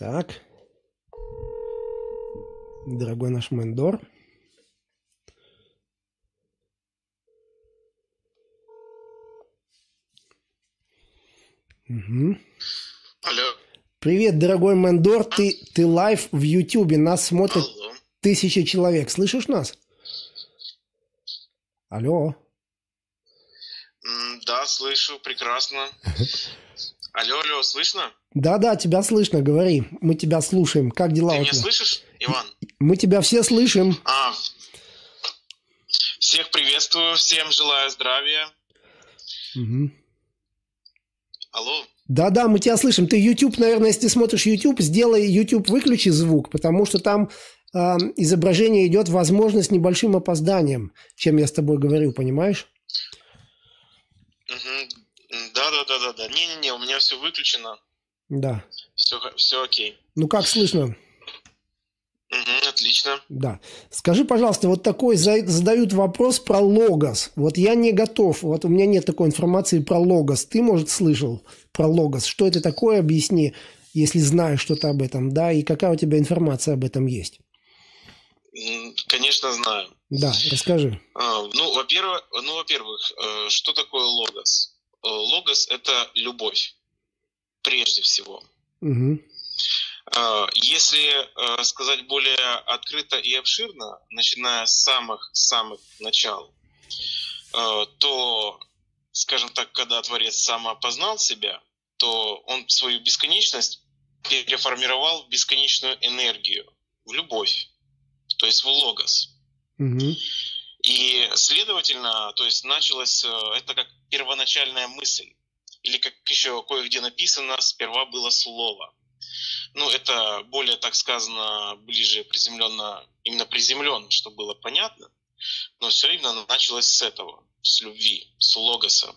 Так. Дорогой наш мендор. Угу. Алло. Привет, дорогой мендор. Ты, ты live в Ютубе. Нас смотрят Алло. тысячи человек. Слышишь нас? Алло. Да, слышу, прекрасно. Алло, алло, слышно? Да-да, тебя слышно, говори. Мы тебя слушаем. Как дела Ты у меня тебя? слышишь, Иван? Мы тебя все слышим. А, всех приветствую, всем желаю здравия. Мгм. Алло. Да-да, мы тебя слышим. Ты YouTube, наверное, если ты смотришь YouTube, сделай YouTube, выключи звук, потому что там а, изображение идет, возможно, с небольшим опозданием, чем я с тобой говорю, понимаешь? Мгм. Да, да, да, да, да. Не-не-не, у меня все выключено. Да. Все, все окей. Ну как слышно? Мгм, отлично. Да. Скажи, пожалуйста, вот такой за- задают вопрос про логос. Вот я не готов, вот у меня нет такой информации про логос. Ты, может, слышал про логос? Что это такое, объясни, если знаешь что-то об этом, да, и какая у тебя информация об этом есть. Конечно, знаю. Да, расскажи. А, Ну, во-первых, ну, во-первых, э, что такое логос? Э, Логос – это любовь, прежде всего. А, Если э, сказать более открыто и обширно, начиная с самых-самых начал, то, скажем так, когда Творец самоопознал себя, то он свою бесконечность переформировал в бесконечную энергию, в любовь, то есть в логос. Мгм. И, следовательно, то есть началось э, это как первоначальная мысль. Или как еще кое-где написано, сперва было слово. Ну, это более, так сказано, ближе приземленно, именно приземленно, чтобы было понятно. Но все именно началось с этого, с любви, с логоса.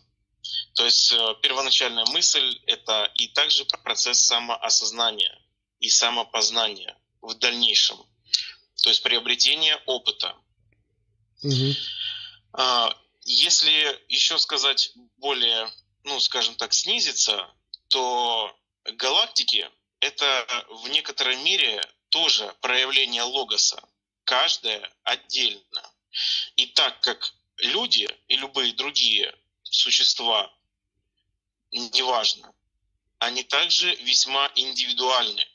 То есть э, первоначальная мысль – это и также процесс самоосознания и самопознания в дальнейшем. То есть приобретение опыта. А, Если еще сказать более, ну, скажем так, снизиться, то галактики – это в некоторой мере тоже проявление логоса, каждая отдельно. И так как люди и любые другие существа, неважно, они также весьма индивидуальны.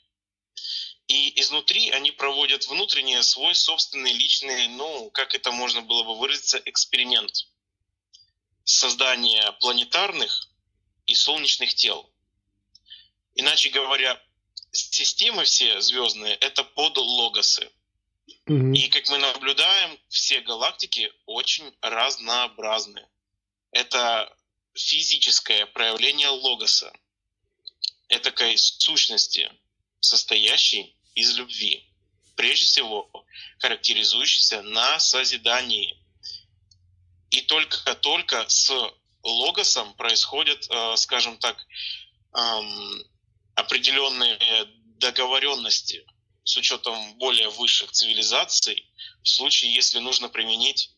И изнутри они проводят внутренний свой собственный личный, ну, как это можно было бы выразиться, эксперимент создания планетарных и солнечных тел. Иначе говоря, системы все звездные – это подлогосы. Мгм. И как мы наблюдаем, все галактики очень разнообразны. Это физическое проявление логоса, этакой сущности, состоящей из любви, прежде всего характеризующейся на созидании. И только-только с логосом происходят, э, скажем так, эм, определенные договоренности с учетом более высших цивилизаций, в случае, если нужно применить,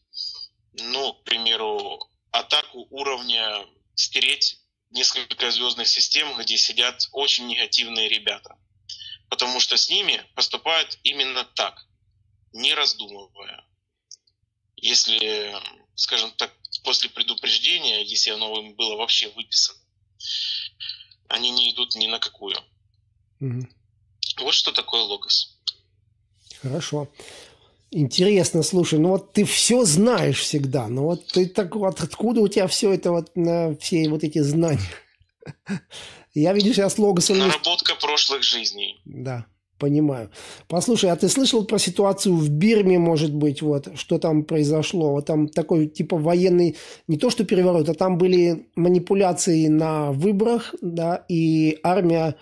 ну, к примеру, атаку уровня стереть несколько звездных систем, где сидят очень негативные ребята. Потому что с ними поступают именно так, не раздумывая. Если, скажем так, после предупреждения, если оно им было вообще выписано, они не идут ни на какую. Мгм. Вот что такое логос. Хорошо. Интересно, слушай, ну вот ты все знаешь всегда, ну вот ты так вот, откуда у тебя все это вот, на все вот эти знания? Я, видишь, я с логосом... не- Наработка прошлых жизней. Да, понимаю. Послушай, а ты слышал про ситуацию в Бирме, может быть, вот, что там произошло? Вот там такой типа военный, не то что переворот, а там были манипуляции на выборах, да, и армия,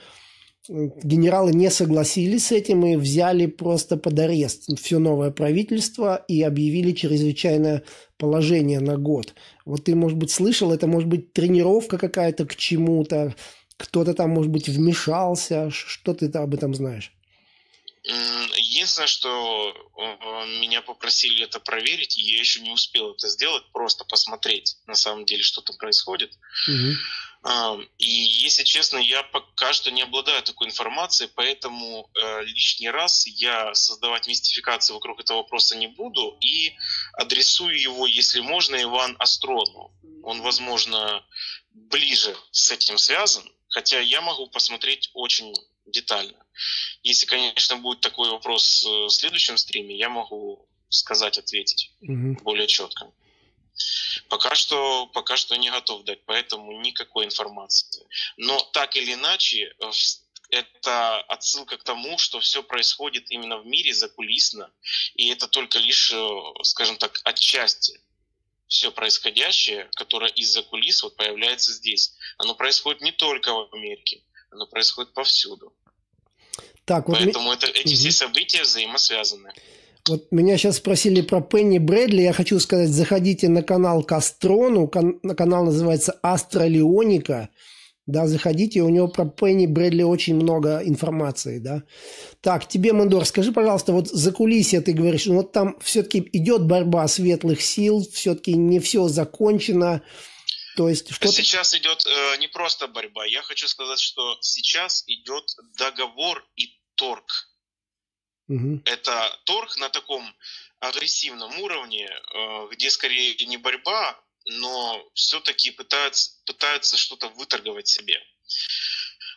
генералы не согласились с этим и взяли просто под арест все новое правительство и объявили чрезвычайное положение на год. Вот ты, может быть, слышал, это может быть тренировка какая-то к чему-то, кто-то там, может быть, вмешался, что ты об этом знаешь? Единственное, что э, меня попросили это проверить, и я еще не успел это сделать, просто посмотреть на самом деле, что там происходит. Мгм. И, если честно, я пока что не обладаю такой информацией, поэтому э, лишний раз я создавать мистификацию вокруг этого вопроса не буду и адресую его, если можно, Иван Астрону. Он, возможно, ближе с этим связан, хотя я могу посмотреть очень детально. Если, конечно, будет такой вопрос э, в следующем стриме, я могу сказать, ответить угу. более четко. Пока что, пока что не готов дать, поэтому никакой информации. Но так или иначе, э, это отсылка к тому, что все происходит именно в мире закулисно, и это только лишь, э, скажем так, отчасти все происходящее, которое из-за кулис вот появляется здесь. Оно происходит не только в Америке, оно происходит повсюду. Так, вот Поэтому ми... это, эти угу. все события взаимосвязаны. Вот меня сейчас спросили про Пенни Брэдли. Я хочу сказать, заходите на канал Кастрону. Кан- канал называется Астролеоника. Да, заходите, у него про Пенни Брэдли очень много информации, да. Так, тебе, Мандор, скажи, пожалуйста, вот за кулисье ты говоришь, ну вот там все-таки идет борьба светлых сил, все-таки не все закончено. То есть что Сейчас идет э, не просто борьба. Я хочу сказать, что сейчас идет договор и торг Угу. Это торг на таком агрессивном уровне, э, где скорее не борьба, но все-таки пытаются, пытаются что-то выторговать себе.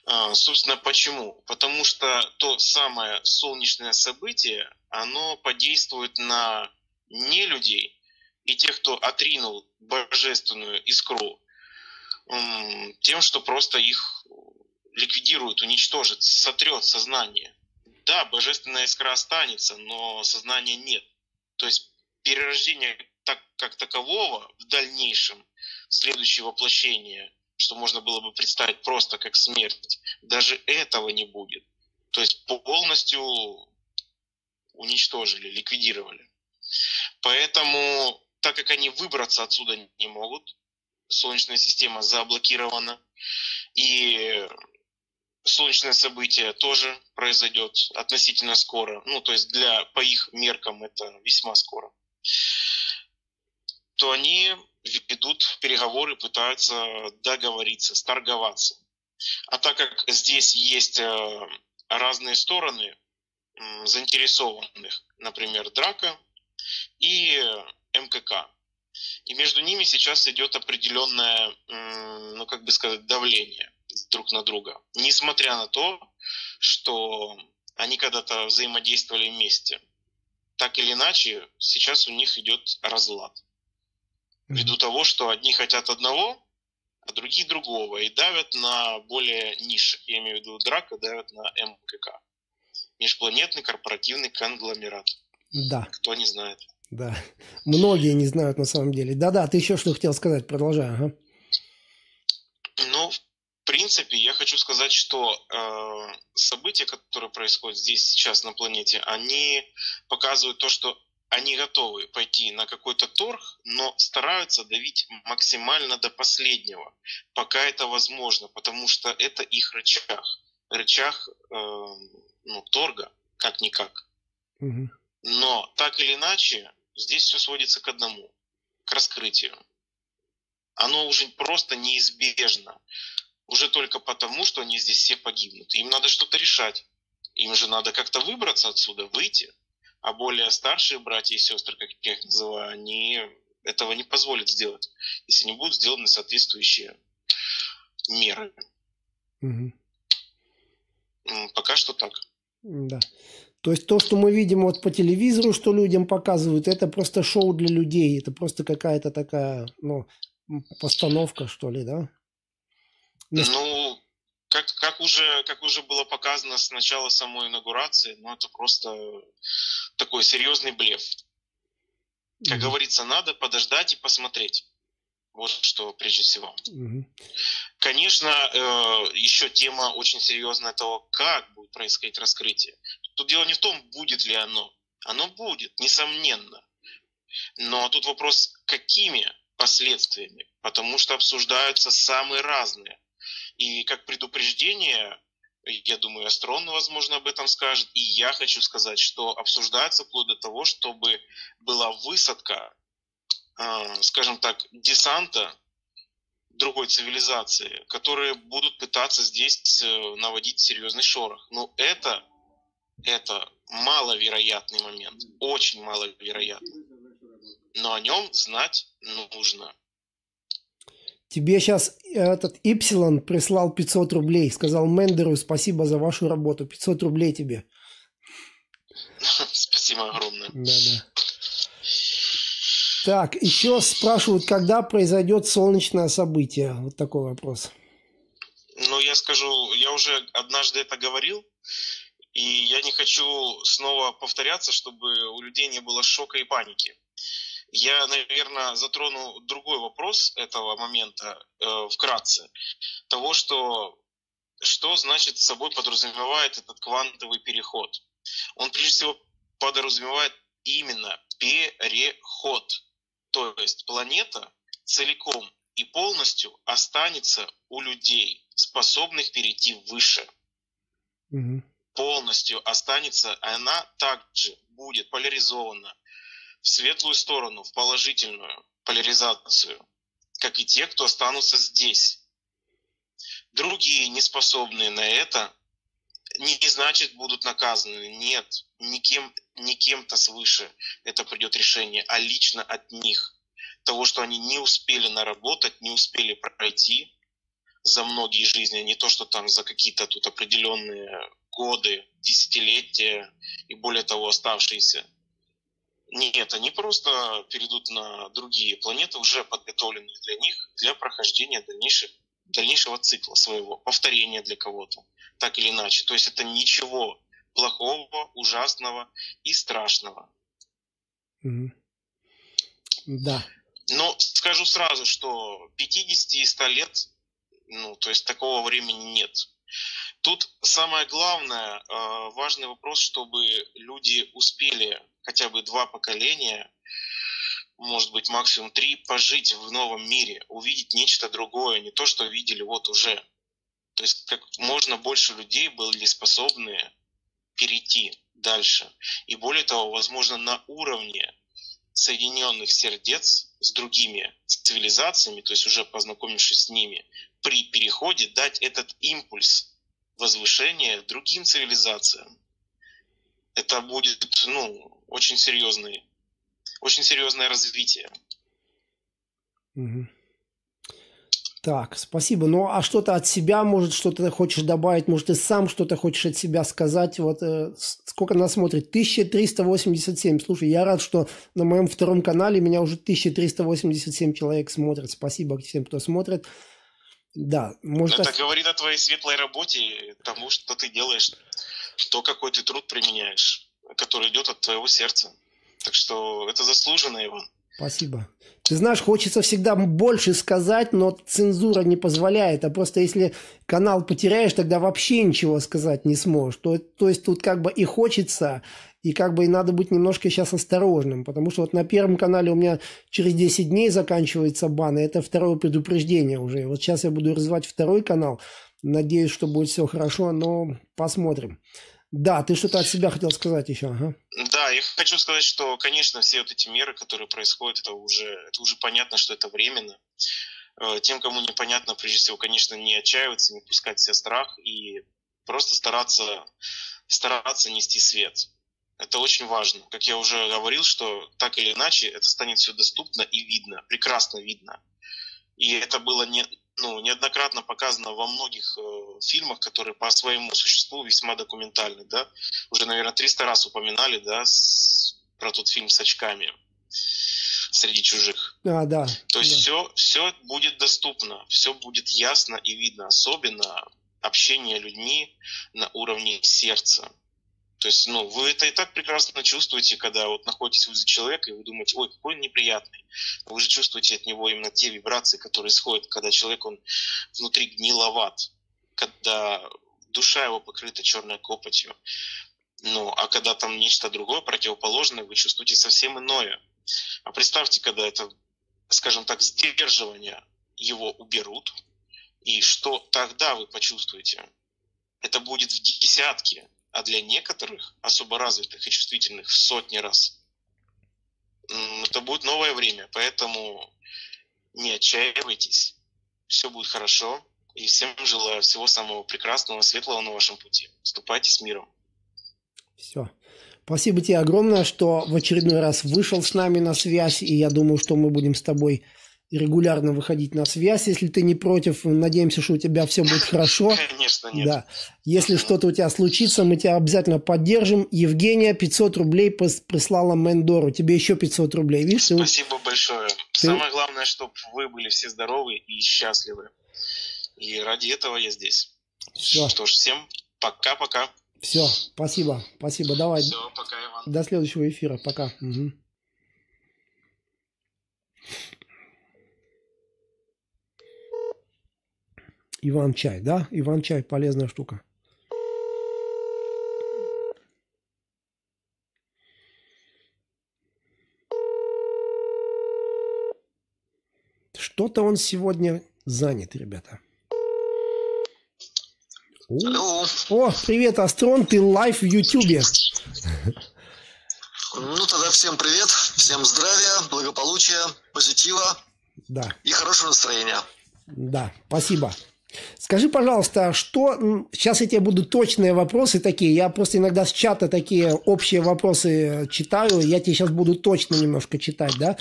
А, собственно, почему? Потому что то самое солнечное событие, оно подействует на не людей и тех, кто отринул божественную искру, тем, что просто их ликвидирует, уничтожит, сотрет сознание да, божественная искра останется, но сознания нет. То есть перерождение так, как такового в дальнейшем, следующее воплощение, что можно было бы представить просто как смерть, даже этого не будет. То есть полностью уничтожили, ликвидировали. Поэтому, так как они выбраться отсюда не могут, Солнечная система заблокирована, и солнечное событие тоже произойдет относительно скоро, ну то есть для по их меркам это весьма скоро, то они ведут переговоры, пытаются договориться, сторговаться. А так как здесь есть э, разные стороны заинтересованных, например, Драка и МКК, и между ними сейчас идет определенное, ну как бы сказать, давление друг на друга. Несмотря на то, что они когда-то взаимодействовали вместе. Так или иначе, сейчас у них идет разлад. Ввиду того, что одни хотят одного, а другие другого. И давят на более ниши. Я имею в виду драка, давят на МКК. Межпланетный корпоративный конгломерат. Да. Кто не знает. Да. Многие не знают на самом деле. Да-да, ты еще что хотел сказать? Продолжай. Ага. Ну, в принципе, я хочу сказать, что э, события, которые происходят здесь сейчас на планете, они показывают то, что они готовы пойти на какой-то торг, но стараются давить максимально до последнего, пока это возможно, потому что это их рычаг, рычаг э, ну, торга, как-никак. Угу. Но так или иначе, здесь все сводится к одному, к раскрытию. Оно уже просто неизбежно уже только потому, что они здесь все погибнут. Им надо что-то решать. Им же надо как-то выбраться отсюда, выйти. А более старшие братья и сестры, как я их называю, они этого не позволят сделать, если не будут сделаны соответствующие меры. Угу. Пока что так. Да. То есть то, что мы видим вот по телевизору, что людям показывают, это просто шоу для людей, это просто какая-то такая, ну, постановка, что ли, да? Ну, как, как, уже, как уже было показано с начала самой инаугурации, ну, это просто такой серьезный блеф. Как mm-hmm. говорится, надо подождать и посмотреть. Вот что прежде всего. Mm-hmm. Конечно, э, еще тема очень серьезная того, как будет происходить раскрытие. Тут дело не в том, будет ли оно. Оно будет, несомненно. Но тут вопрос, какими последствиями. Потому что обсуждаются самые разные. И как предупреждение, я думаю, Астрон, возможно, об этом скажет, и я хочу сказать, что обсуждается вплоть до того, чтобы была высадка, а, скажем так, десанта другой цивилизации, которые будут пытаться здесь э, наводить серьезный шорох. Но это, это маловероятный момент, очень маловероятный. Но о нем знать нужно. Тебе сейчас этот Ипсилон прислал 500 рублей. Сказал Мендеру спасибо за вашу работу. 500 рублей тебе. Спасибо огромное. Да, да. Так, еще спрашивают, когда произойдет солнечное событие? Вот такой вопрос. Ну, я скажу, я уже однажды это говорил, и я не хочу снова повторяться, чтобы у людей не было шока и паники. Я, наверное, затрону другой вопрос этого момента э, вкратце. Того, что, что значит собой подразумевает этот квантовый переход. Он, прежде всего, подразумевает именно переход. То есть планета целиком и полностью останется у людей, способных перейти выше. Угу. Полностью останется, она также будет поляризована в светлую сторону, в положительную поляризацию, как и те, кто останутся здесь. Другие, не способные на это, не, значит будут наказаны. Нет, никем, не кем-то свыше это придет решение, а лично от них. Того, что они не успели наработать, не успели пройти за многие жизни, а не то, что там за какие-то тут определенные годы, десятилетия и более того оставшиеся. Нет, они просто перейдут на другие планеты, уже подготовленные для них, для прохождения дальнейших, дальнейшего цикла своего, повторения для кого-то, так или иначе. То есть это ничего плохого, ужасного и страшного. Mm-hmm. Да. Но скажу сразу, что 50 и 100 лет, ну, то есть такого времени нет. Тут самое главное, э, важный вопрос, чтобы люди успели хотя бы два поколения, может быть максимум три, пожить в новом мире, увидеть нечто другое, не то, что видели вот уже. То есть как можно больше людей были способны перейти дальше. И более того, возможно, на уровне соединенных сердец с другими цивилизациями, то есть уже познакомившись с ними, при переходе дать этот импульс возвышение другим цивилизациям. Это будет, ну, очень серьезный, очень серьезное развитие. Угу. Так, спасибо. Ну, а что-то от себя, может, что-то хочешь добавить, может, ты сам что-то хочешь от себя сказать? Вот э, сколько нас смотрит? 1387. Слушай, я рад, что на моем втором канале меня уже 1387 человек смотрят. Спасибо всем, кто смотрит. Да, может... Это говорит о твоей светлой работе, тому, что ты делаешь, то, какой ты труд применяешь, который идет от твоего сердца. Так что это заслуженно, Иван. Спасибо. Ты знаешь, хочется всегда больше сказать, но цензура не позволяет. А просто если канал потеряешь, тогда вообще ничего сказать не сможешь. То, то есть тут как бы и хочется, и как бы и надо быть немножко сейчас осторожным, потому что вот на первом канале у меня через 10 дней заканчивается бан, и это второе предупреждение уже. Вот сейчас я буду развивать второй канал, надеюсь, что будет все хорошо, но посмотрим. Да, ты что-то от себя хотел сказать еще, ага. Да, я хочу сказать, что, конечно, все вот эти меры, которые происходят, это уже, это уже понятно, что это временно. Э, тем, кому непонятно, прежде всего, конечно, не отчаиваться, не пускать в себя страх и просто стараться, стараться нести свет. Это очень важно. Как я уже говорил, что так или иначе это станет все доступно и видно, прекрасно видно. И это было не, ну, неоднократно показано во многих э, фильмах, которые по своему существу весьма документальны. Да? Уже, наверное, 300 раз упоминали да, с, про тот фильм с очками среди чужих. А, да. То есть да. все, все будет доступно, все будет ясно и видно, особенно общение людьми на уровне сердца. То есть, ну, вы это и так прекрасно чувствуете, когда вот находитесь возле человека, и вы думаете, ой, какой он неприятный. Вы же чувствуете от него именно те вибрации, которые исходят, когда человек, он внутри гниловат, когда душа его покрыта черной копотью. Ну, а когда там нечто другое, противоположное, вы чувствуете совсем иное. А представьте, когда это, скажем так, сдерживание его уберут, и что тогда вы почувствуете? Это будет в десятки, а для некоторых, особо развитых и чувствительных, в сотни раз. Это будет новое время, поэтому не отчаивайтесь. все будет хорошо. И всем желаю всего самого прекрасного, светлого на вашем пути. Ступайте с миром. Все. Спасибо тебе огромное, что в очередной раз вышел с нами на связь, и я думаю, что мы будем с тобой регулярно выходить на связь, если ты не против. Надеемся, что у тебя все будет хорошо. Конечно, нет. Да. Если что-то у тебя случится, мы тебя обязательно поддержим. Евгения 500 рублей прислала Мендору. Тебе еще 500 рублей. Видишь, Спасибо ты... большое. Ты... Самое главное, чтобы вы были все здоровы и счастливы. И ради этого я здесь. Все. Что ж, всем пока-пока. Все, спасибо, спасибо. Давай. Все, пока, Иван. До следующего эфира. Пока. Угу. Иван-чай, да? Иван-чай полезная штука. Что-то он сегодня занят, ребята. Алло. О, привет, Астрон, ты live в Ютубе. Ну, тогда всем привет, всем здравия, благополучия, позитива да. и хорошего настроения. Да, спасибо. Скажи, пожалуйста, а что... Сейчас я тебе буду точные вопросы такие. Я просто иногда с чата такие общие вопросы читаю. Я тебе сейчас буду точно немножко читать, да?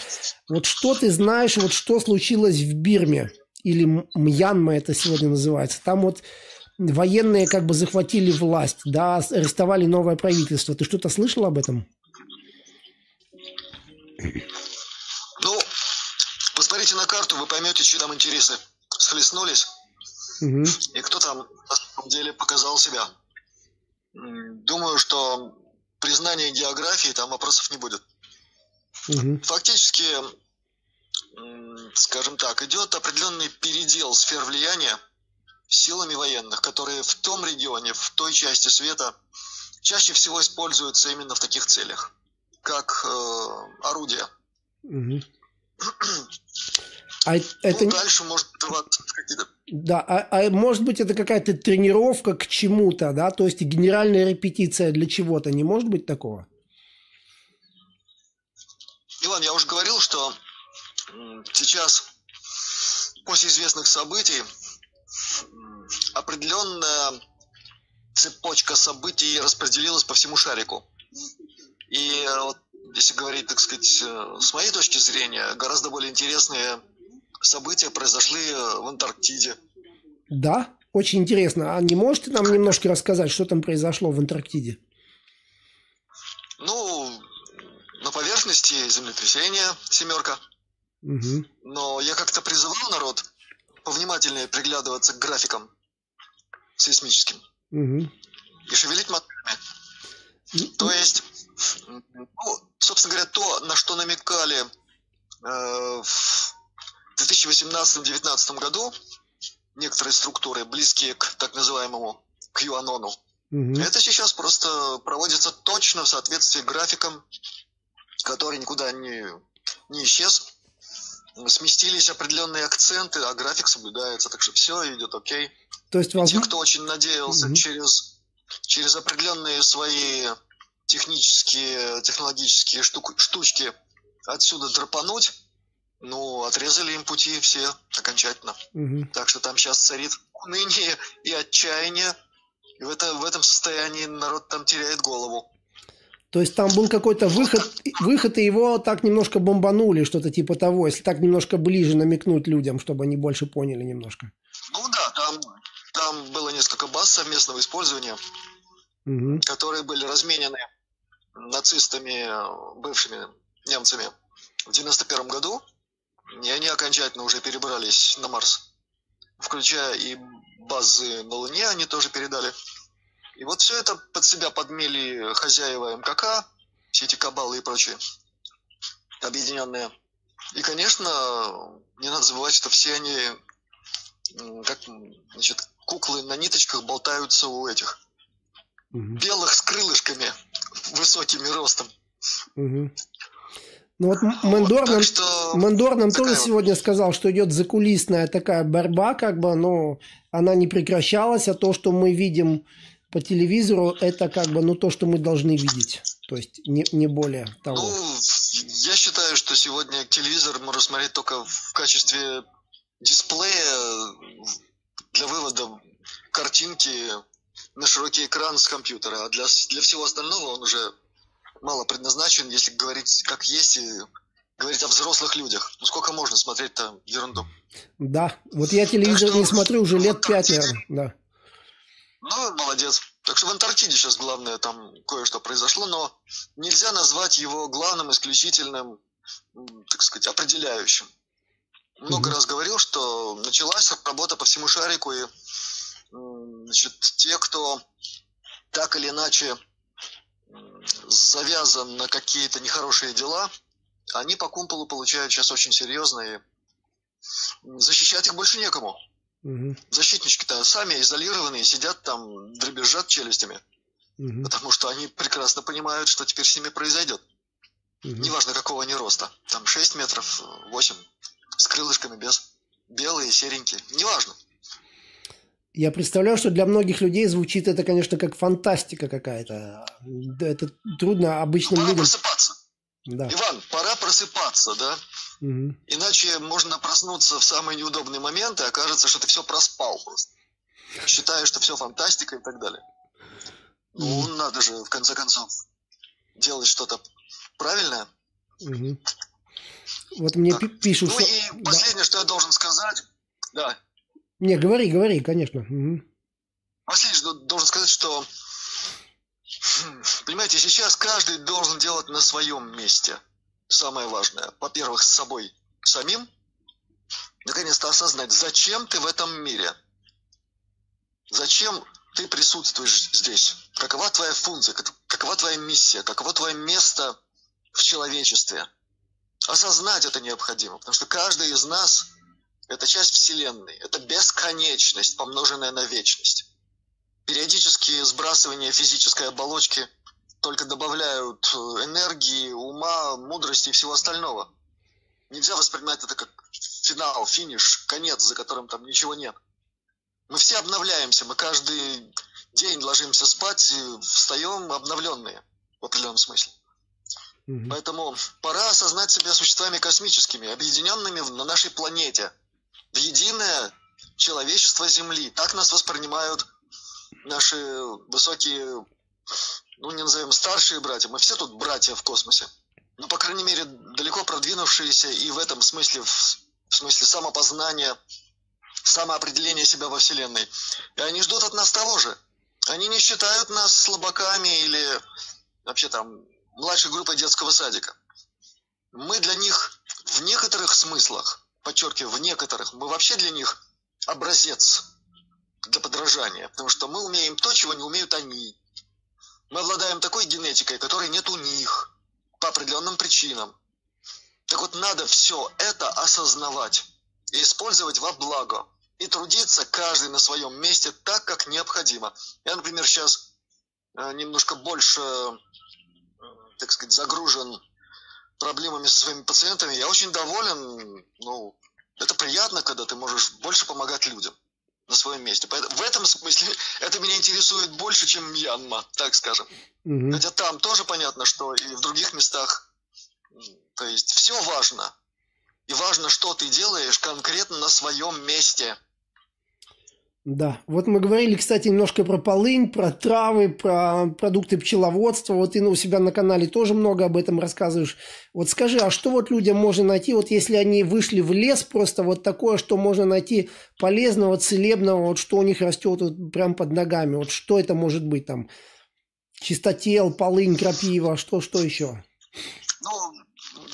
Вот что ты знаешь, вот что случилось в Бирме? Или Мьянма это сегодня называется. Там вот военные как бы захватили власть, да, арестовали новое правительство. Ты что-то слышал об этом? Ну, посмотрите на карту, вы поймете, чьи там интересы схлестнулись. Угу. И кто там на самом деле показал себя. Думаю, что признание географии там вопросов не будет. Угу. Фактически, скажем так, идет определенный передел сфер влияния силами военных, которые в том регионе, в той части света чаще всего используются именно в таких целях, как э, орудие. Угу. А это... Ну, дальше может какие-то... Да, а, а может быть это какая-то тренировка к чему-то, да? То есть генеральная репетиция для чего-то. Не может быть такого? Иван, я уже говорил, что сейчас после известных событий определенная цепочка событий распределилась по всему шарику. И вот, если говорить, так сказать, э, с моей точки зрения, гораздо более интересные события произошли э, в Антарктиде. Да, очень интересно. А не можете нам немножко рассказать, что там произошло в Антарктиде? Ну, на поверхности землетрясение, семерка. Угу. Но я как-то призывал народ повнимательнее приглядываться к графикам сейсмическим. Угу. И шевелить моторами. То есть, ну, собственно говоря, то, на что намекали э, в 2018-2019 году некоторые структуры, близкие к так называемому QAnon, угу. это сейчас просто проводится точно в соответствии с графиком, который никуда не, не исчез. Сместились определенные акценты, а график соблюдается, так что все идет окей. То есть возможно... Те, кто очень надеялся угу. через, через определенные свои технические, технологические штук, штучки отсюда драпануть, ну, отрезали им пути все окончательно. Угу. Так что там сейчас царит уныние и отчаяние. И в, это, в этом состоянии народ там теряет голову. То есть там был какой-то выход, выход, и его так немножко бомбанули, что-то типа того, если так немножко ближе намекнуть людям, чтобы они больше поняли немножко. Ну да, там, там было несколько баз совместного использования, угу. которые были разменены нацистами, бывшими немцами в 91 году. И они окончательно уже перебрались на Марс. Включая и базы на Луне они тоже передали. И вот все это под себя подмели хозяева МКК, все эти кабалы и прочие, объединенные. И, конечно, не надо забывать, что все они, как, значит, куклы на ниточках болтаются у этих угу. белых с крылышками, высокими ростом. Угу. Ну вот Мендор, вот, нам, что... Мендор нам тоже вот... сегодня сказал, что идет закулисная такая борьба, как бы, но она не прекращалась, а то, что мы видим по телевизору, это как бы, ну, то, что мы должны видеть. То есть не, не более того. Ну, я считаю, что сегодня телевизор можно смотреть только в качестве дисплея для вывода картинки на широкий экран с компьютера, а для, для всего остального он уже мало предназначен, если говорить как есть, и говорить о взрослых людях. Ну сколько можно смотреть там ерунду? Да, вот я телевизор что, не смотрю уже лет пять, наверное, да. Ну, молодец. Так что в Антарктиде сейчас главное, там кое-что произошло, но нельзя назвать его главным, исключительным, так сказать, определяющим. Много mm-hmm. раз говорил, что началась работа по всему шарику, и значит, те, кто так или иначе завязан на какие-то нехорошие дела, они по кумполу получают сейчас очень серьезные. Защищать их больше некому. Угу. Защитнички-то сами изолированные, сидят там, дребезжат челюстями. Угу. Потому что они прекрасно понимают, что теперь с ними произойдет. Угу. Неважно, какого они роста. Там 6 метров, 8, с крылышками без. Белые, серенькие. Неважно. Я представляю, что для многих людей звучит это, конечно, как фантастика какая-то. Это трудно обычным ну, людям. просыпаться. Да. Иван, пора просыпаться, да? Угу. Иначе можно проснуться в самые неудобные моменты, и окажется, что ты все проспал просто. Считаешь, что все фантастика и так далее. Ну, угу. надо же, в конце концов, делать что-то правильное. Угу. Вот мне так. пишут, ну, что... и последнее, да. что я должен сказать, да. Не, говори, говори, конечно. Угу. Должен сказать, что Понимаете, сейчас каждый должен делать на своем месте. Самое важное. Во-первых, с собой самим. Наконец-то осознать, зачем ты в этом мире. Зачем ты присутствуешь здесь. Какова твоя функция, какова твоя миссия, каково твое место в человечестве. Осознать это необходимо, потому что каждый из нас – это часть Вселенной, это бесконечность, помноженная на вечность периодические сбрасывания физической оболочки только добавляют э, энергии, ума, мудрости и всего остального. Нельзя воспринимать это как финал, финиш, конец, за которым там ничего нет. Мы все обновляемся, мы каждый день ложимся спать и встаем обновленные в определенном смысле. Угу. Поэтому пора осознать себя существами космическими, объединенными на нашей планете, в единое человечество Земли. Так нас воспринимают наши высокие, ну не назовем старшие братья, мы все тут братья в космосе. Ну, по крайней мере, далеко продвинувшиеся и в этом смысле, в, в смысле самопознания, самоопределения себя во Вселенной. И они ждут от нас того же. Они не считают нас слабаками или вообще там младшей группой детского садика. Мы для них в некоторых смыслах, подчеркиваю, в некоторых, мы вообще для них образец для подражания, потому что мы умеем то, чего не умеют они. Мы обладаем такой генетикой, которой нет у них по определенным причинам. Так вот, надо все это осознавать и использовать во благо. И трудиться каждый на своем месте так, как необходимо. Я, например, сейчас э, немножко больше, э, так сказать, загружен проблемами со своими пациентами. Я очень доволен. Ну, это приятно, когда ты можешь больше помогать людям на своем месте. В этом смысле это меня интересует больше, чем Мьянма, так скажем. Угу. Хотя там тоже понятно, что и в других местах, то есть все важно. И важно, что ты делаешь конкретно на своем месте – да, вот мы говорили, кстати, немножко про полынь, про травы, про продукты пчеловодства. Вот ты у себя на канале тоже много об этом рассказываешь. Вот скажи, а что вот людям можно найти, вот если они вышли в лес, просто вот такое, что можно найти полезного, целебного, вот что у них растет вот прям под ногами, вот что это может быть там? Чистотел, полынь, крапива, что, что еще? Ну,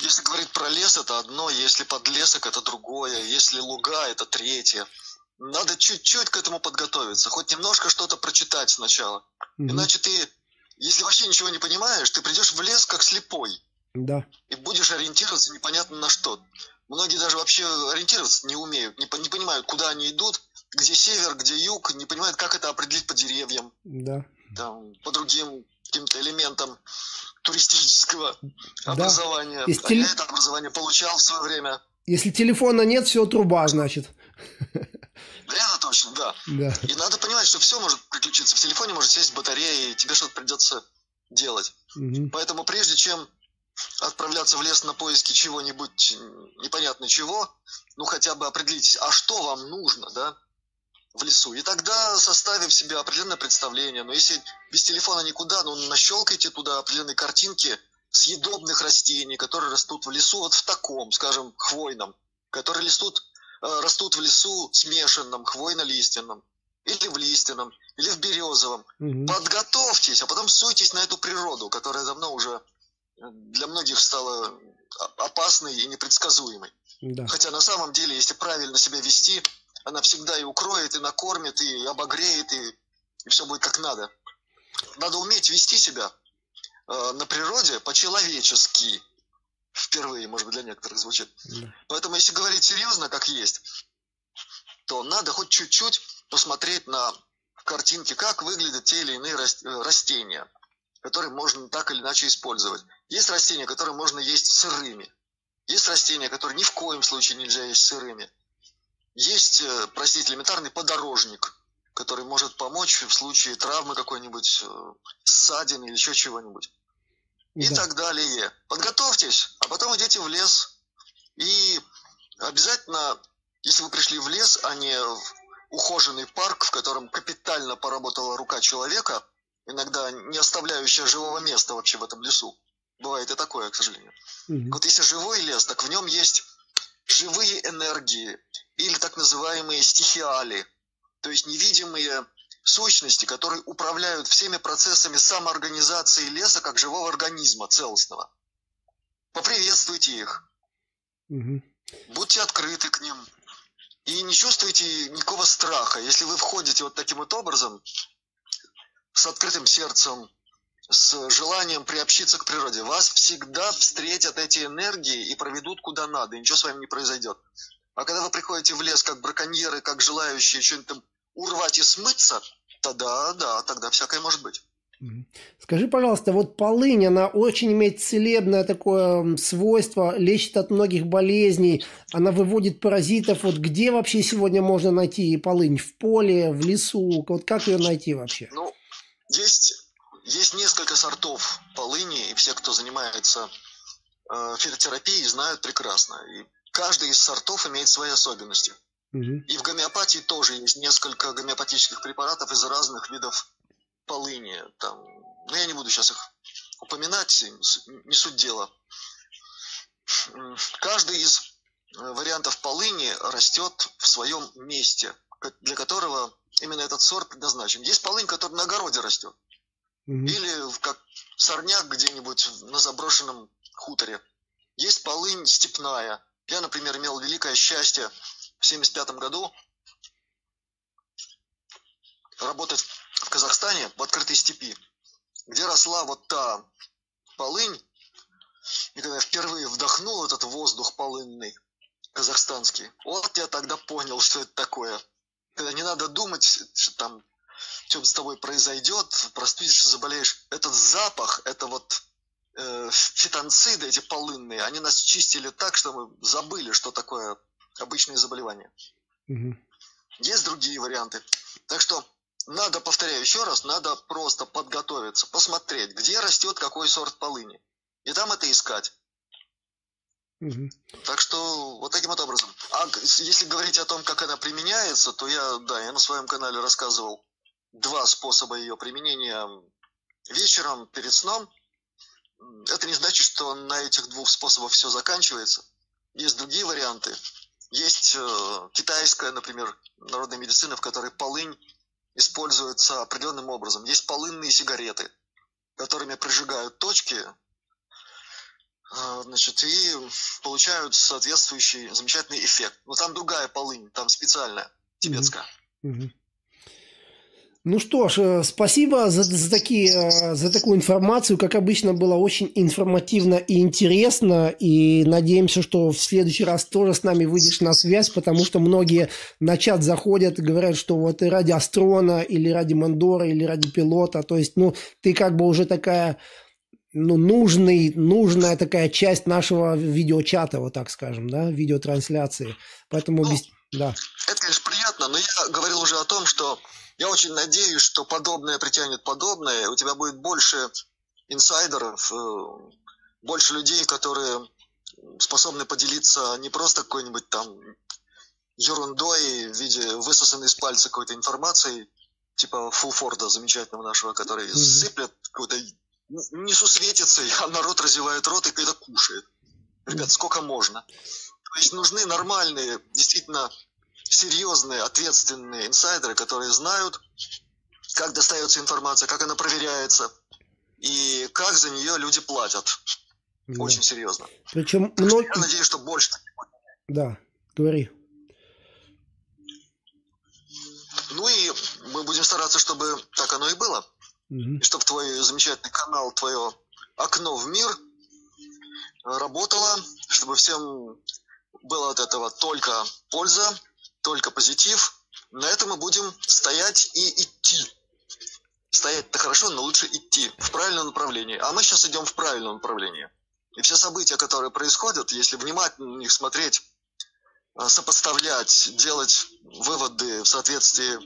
если говорить про лес, это одно, если подлесок, это другое, если луга, это третье. Надо чуть-чуть к этому подготовиться, хоть немножко что-то прочитать сначала. Угу. Иначе ты, если вообще ничего не понимаешь, ты придешь в лес как слепой. Да. И будешь ориентироваться непонятно на что. Многие даже вообще ориентироваться не умеют, не, не понимают, куда они идут, где север, где юг, не понимают, как это определить по деревьям. Да. Там, по другим каким-то элементам туристического да. образования. Если а теле... я это образование получал в свое время. Если телефона нет, все труба, значит. Это точно, да. да. И надо понимать, что все может приключиться. В телефоне может сесть батарея, и тебе что-то придется делать. Угу. Поэтому прежде чем отправляться в лес на поиски чего-нибудь непонятно чего, ну хотя бы определитесь, а что вам нужно, да, в лесу. И тогда составив себе определенное представление, но если без телефона никуда, ну нащелкайте туда определенные картинки съедобных растений, которые растут в лесу, вот в таком, скажем, хвойном, которые растут, растут в лесу смешанном, хвойно-лиственном, или в лиственном, или в березовом. Угу. Подготовьтесь, а потом суйтесь на эту природу, которая давно уже для многих стала опасной и непредсказуемой. Да. Хотя на самом деле, если правильно себя вести, она всегда и укроет, и накормит, и обогреет, и, и все будет как надо. Надо уметь вести себя э, на природе по-человечески. Впервые, может быть, для некоторых звучит. Да. Поэтому, если говорить серьезно, как есть, то надо хоть чуть-чуть посмотреть на картинки, как выглядят те или иные э, растения, которые можно так или иначе использовать. Есть растения, которые можно есть сырыми. Есть растения, которые ни в коем случае нельзя есть сырыми. Есть, э, простите, элементарный подорожник, который может помочь в случае травмы какой-нибудь, э, ссадины или еще чего-нибудь. И да. так далее. Подготовьтесь, а потом идите в лес. И обязательно, если вы пришли в лес, а не в ухоженный парк, в котором капитально поработала рука человека, иногда не оставляющая живого места вообще в этом лесу. Бывает и такое, к сожалению. Угу. Вот если живой лес, так в нем есть живые энергии или так называемые стихиали, то есть невидимые сущности, которые управляют всеми процессами самоорганизации леса как живого организма целостного. Поприветствуйте их. Угу. Будьте открыты к ним. И не чувствуйте никакого страха. Если вы входите вот таким вот образом, с открытым сердцем, с желанием приобщиться к природе, вас всегда встретят эти энергии и проведут куда надо, и ничего с вами не произойдет. А когда вы приходите в лес как браконьеры, как желающие что-нибудь там урвать и смыться, тогда, да, тогда всякое может быть. Скажи, пожалуйста, вот полынь, она очень имеет целебное такое свойство, лечит от многих болезней, она выводит паразитов. Вот где вообще сегодня можно найти полынь? В поле, в лесу? Вот как ее найти вообще? Ну, есть, есть несколько сортов полыни, и все, кто занимается э, фитотерапией, знают прекрасно. И каждый из сортов имеет свои особенности. Угу. И в гомеопатии тоже есть несколько гомеопатических препаратов из разных видов полыни. Там, ну, я не буду сейчас их упоминать, не суть дела. Каждый из э, вариантов полыни растет в своем месте, для которого именно этот сорт предназначен. Есть полынь, которая на огороде растет. Угу. Или как сорняк где-нибудь на заброшенном хуторе. Есть полынь степная. Я, например, имел великое счастье в 1975 году работать в Казахстане, в открытой степи, где росла вот та полынь, и когда я впервые вдохнул этот воздух полынный, казахстанский, вот я тогда понял, что это такое. Когда не надо думать, что там что с тобой произойдет, простудишься, заболеешь. Этот запах, это вот э, фитонциды, эти полынные, они нас чистили так, что мы забыли, что такое обычные заболевания. Угу. Есть другие варианты. Так что надо, повторяю еще раз, надо просто подготовиться, посмотреть, где растет какой сорт полыни. И там это искать. Угу. Так что вот таким вот образом. А если говорить о том, как она применяется, то я, да, я на своем канале рассказывал два способа ее применения вечером перед сном. Это не значит, что на этих двух способах все заканчивается. Есть другие варианты. Есть э, китайская, например, народная медицина, в которой полынь используется определенным образом. Есть полынные сигареты, которыми прижигают точки, э, значит, и получают соответствующий замечательный эффект. Но там другая полынь, там специальная, тибетская. Mm-hmm. Ну что ж, э, спасибо за, за, такие, э, за такую информацию. Как обычно, было очень информативно и интересно. И надеемся, что в следующий раз тоже с нами выйдешь на связь, потому что многие на чат заходят и говорят, что вот и ради Астрона, или ради Мандора, или ради пилота. То есть, ну, ты как бы уже такая ну, нужный, нужная такая часть нашего видеочата, вот так скажем, да, видеотрансляции. Поэтому, ну, без... да. Это, конечно, приятно, но я говорил уже о том, что я очень надеюсь, что подобное притянет подобное, у тебя будет больше инсайдеров, э, больше людей, которые способны поделиться не просто какой-нибудь там ерундой в виде высосанной из пальца какой-то информации, типа Фулфорда замечательного нашего, который mm-hmm. сыплет какой-то несусветицей, а народ разевает рот и когда кушает. Ребят, сколько можно? То есть нужны нормальные, действительно серьезные, ответственные инсайдеры, которые знают, как достается информация, как она проверяется и как за нее люди платят. Да. Очень серьезно. Причем много... Я надеюсь, что больше. Да, говори. Ну и мы будем стараться, чтобы так оно и было. Угу. И чтобы твой замечательный канал, твое окно в мир работало, чтобы всем было от этого только польза, только позитив. На этом мы будем стоять и идти. Стоять-то хорошо, но лучше идти в правильном направлении. А мы сейчас идем в правильном направлении. И все события, которые происходят, если внимательно на них смотреть, а, сопоставлять, делать выводы в соответствии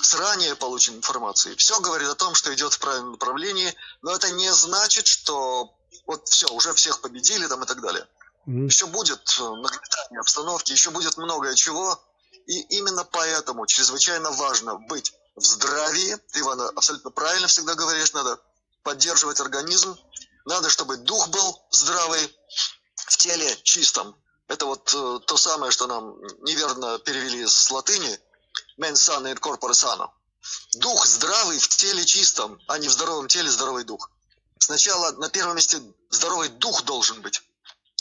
с ранее полученной информацией, все говорит о том, что идет в правильном направлении, но это не значит, что вот все, уже всех победили там и так далее. Еще будет э, нагнетание обстановки, еще будет многое чего, и именно поэтому чрезвычайно важно быть в здравии. Ты, Иван, абсолютно правильно всегда говоришь, надо поддерживать организм, надо, чтобы дух был здравый, в теле чистом. Это вот э, то самое, что нам неверно перевели с латыни «mens sana in corpore sano». Дух здравый в теле чистом, а не в здоровом теле здоровый дух. Сначала на первом месте здоровый дух должен быть.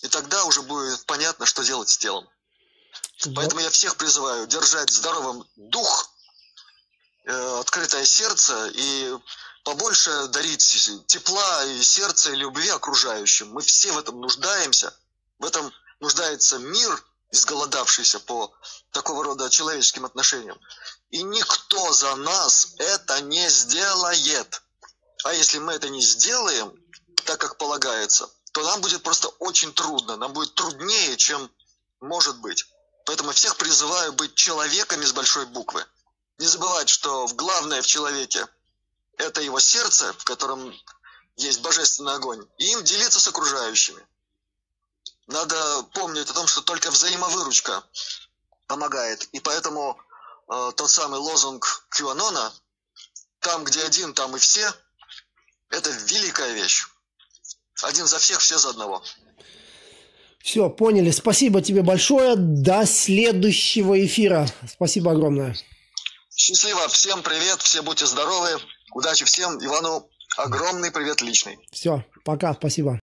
И тогда уже будет понятно, что делать с телом. Поэтому я всех призываю держать здоровым дух, э, открытое сердце и побольше дарить тепла и сердца и любви окружающим. Мы все в этом нуждаемся. В этом нуждается мир, изголодавшийся по такого рода человеческим отношениям. И никто за нас это не сделает. А если мы это не сделаем, так как полагается, то нам будет просто очень трудно. Нам будет труднее, чем может быть. Поэтому всех призываю быть человеками с большой буквы. Не забывать, что главное в человеке – это его сердце, в котором есть божественный огонь, и им делиться с окружающими. Надо помнить о том, что только взаимовыручка помогает. И поэтому э, тот самый лозунг Кьюанона «Там, где один, там и все» – это великая вещь. Один за всех, все за одного. Все, поняли. Спасибо тебе большое. До следующего эфира. Спасибо огромное. Счастливо. Всем привет. Все будьте здоровы. Удачи всем. Ивану огромный привет личный. Все, пока. Спасибо.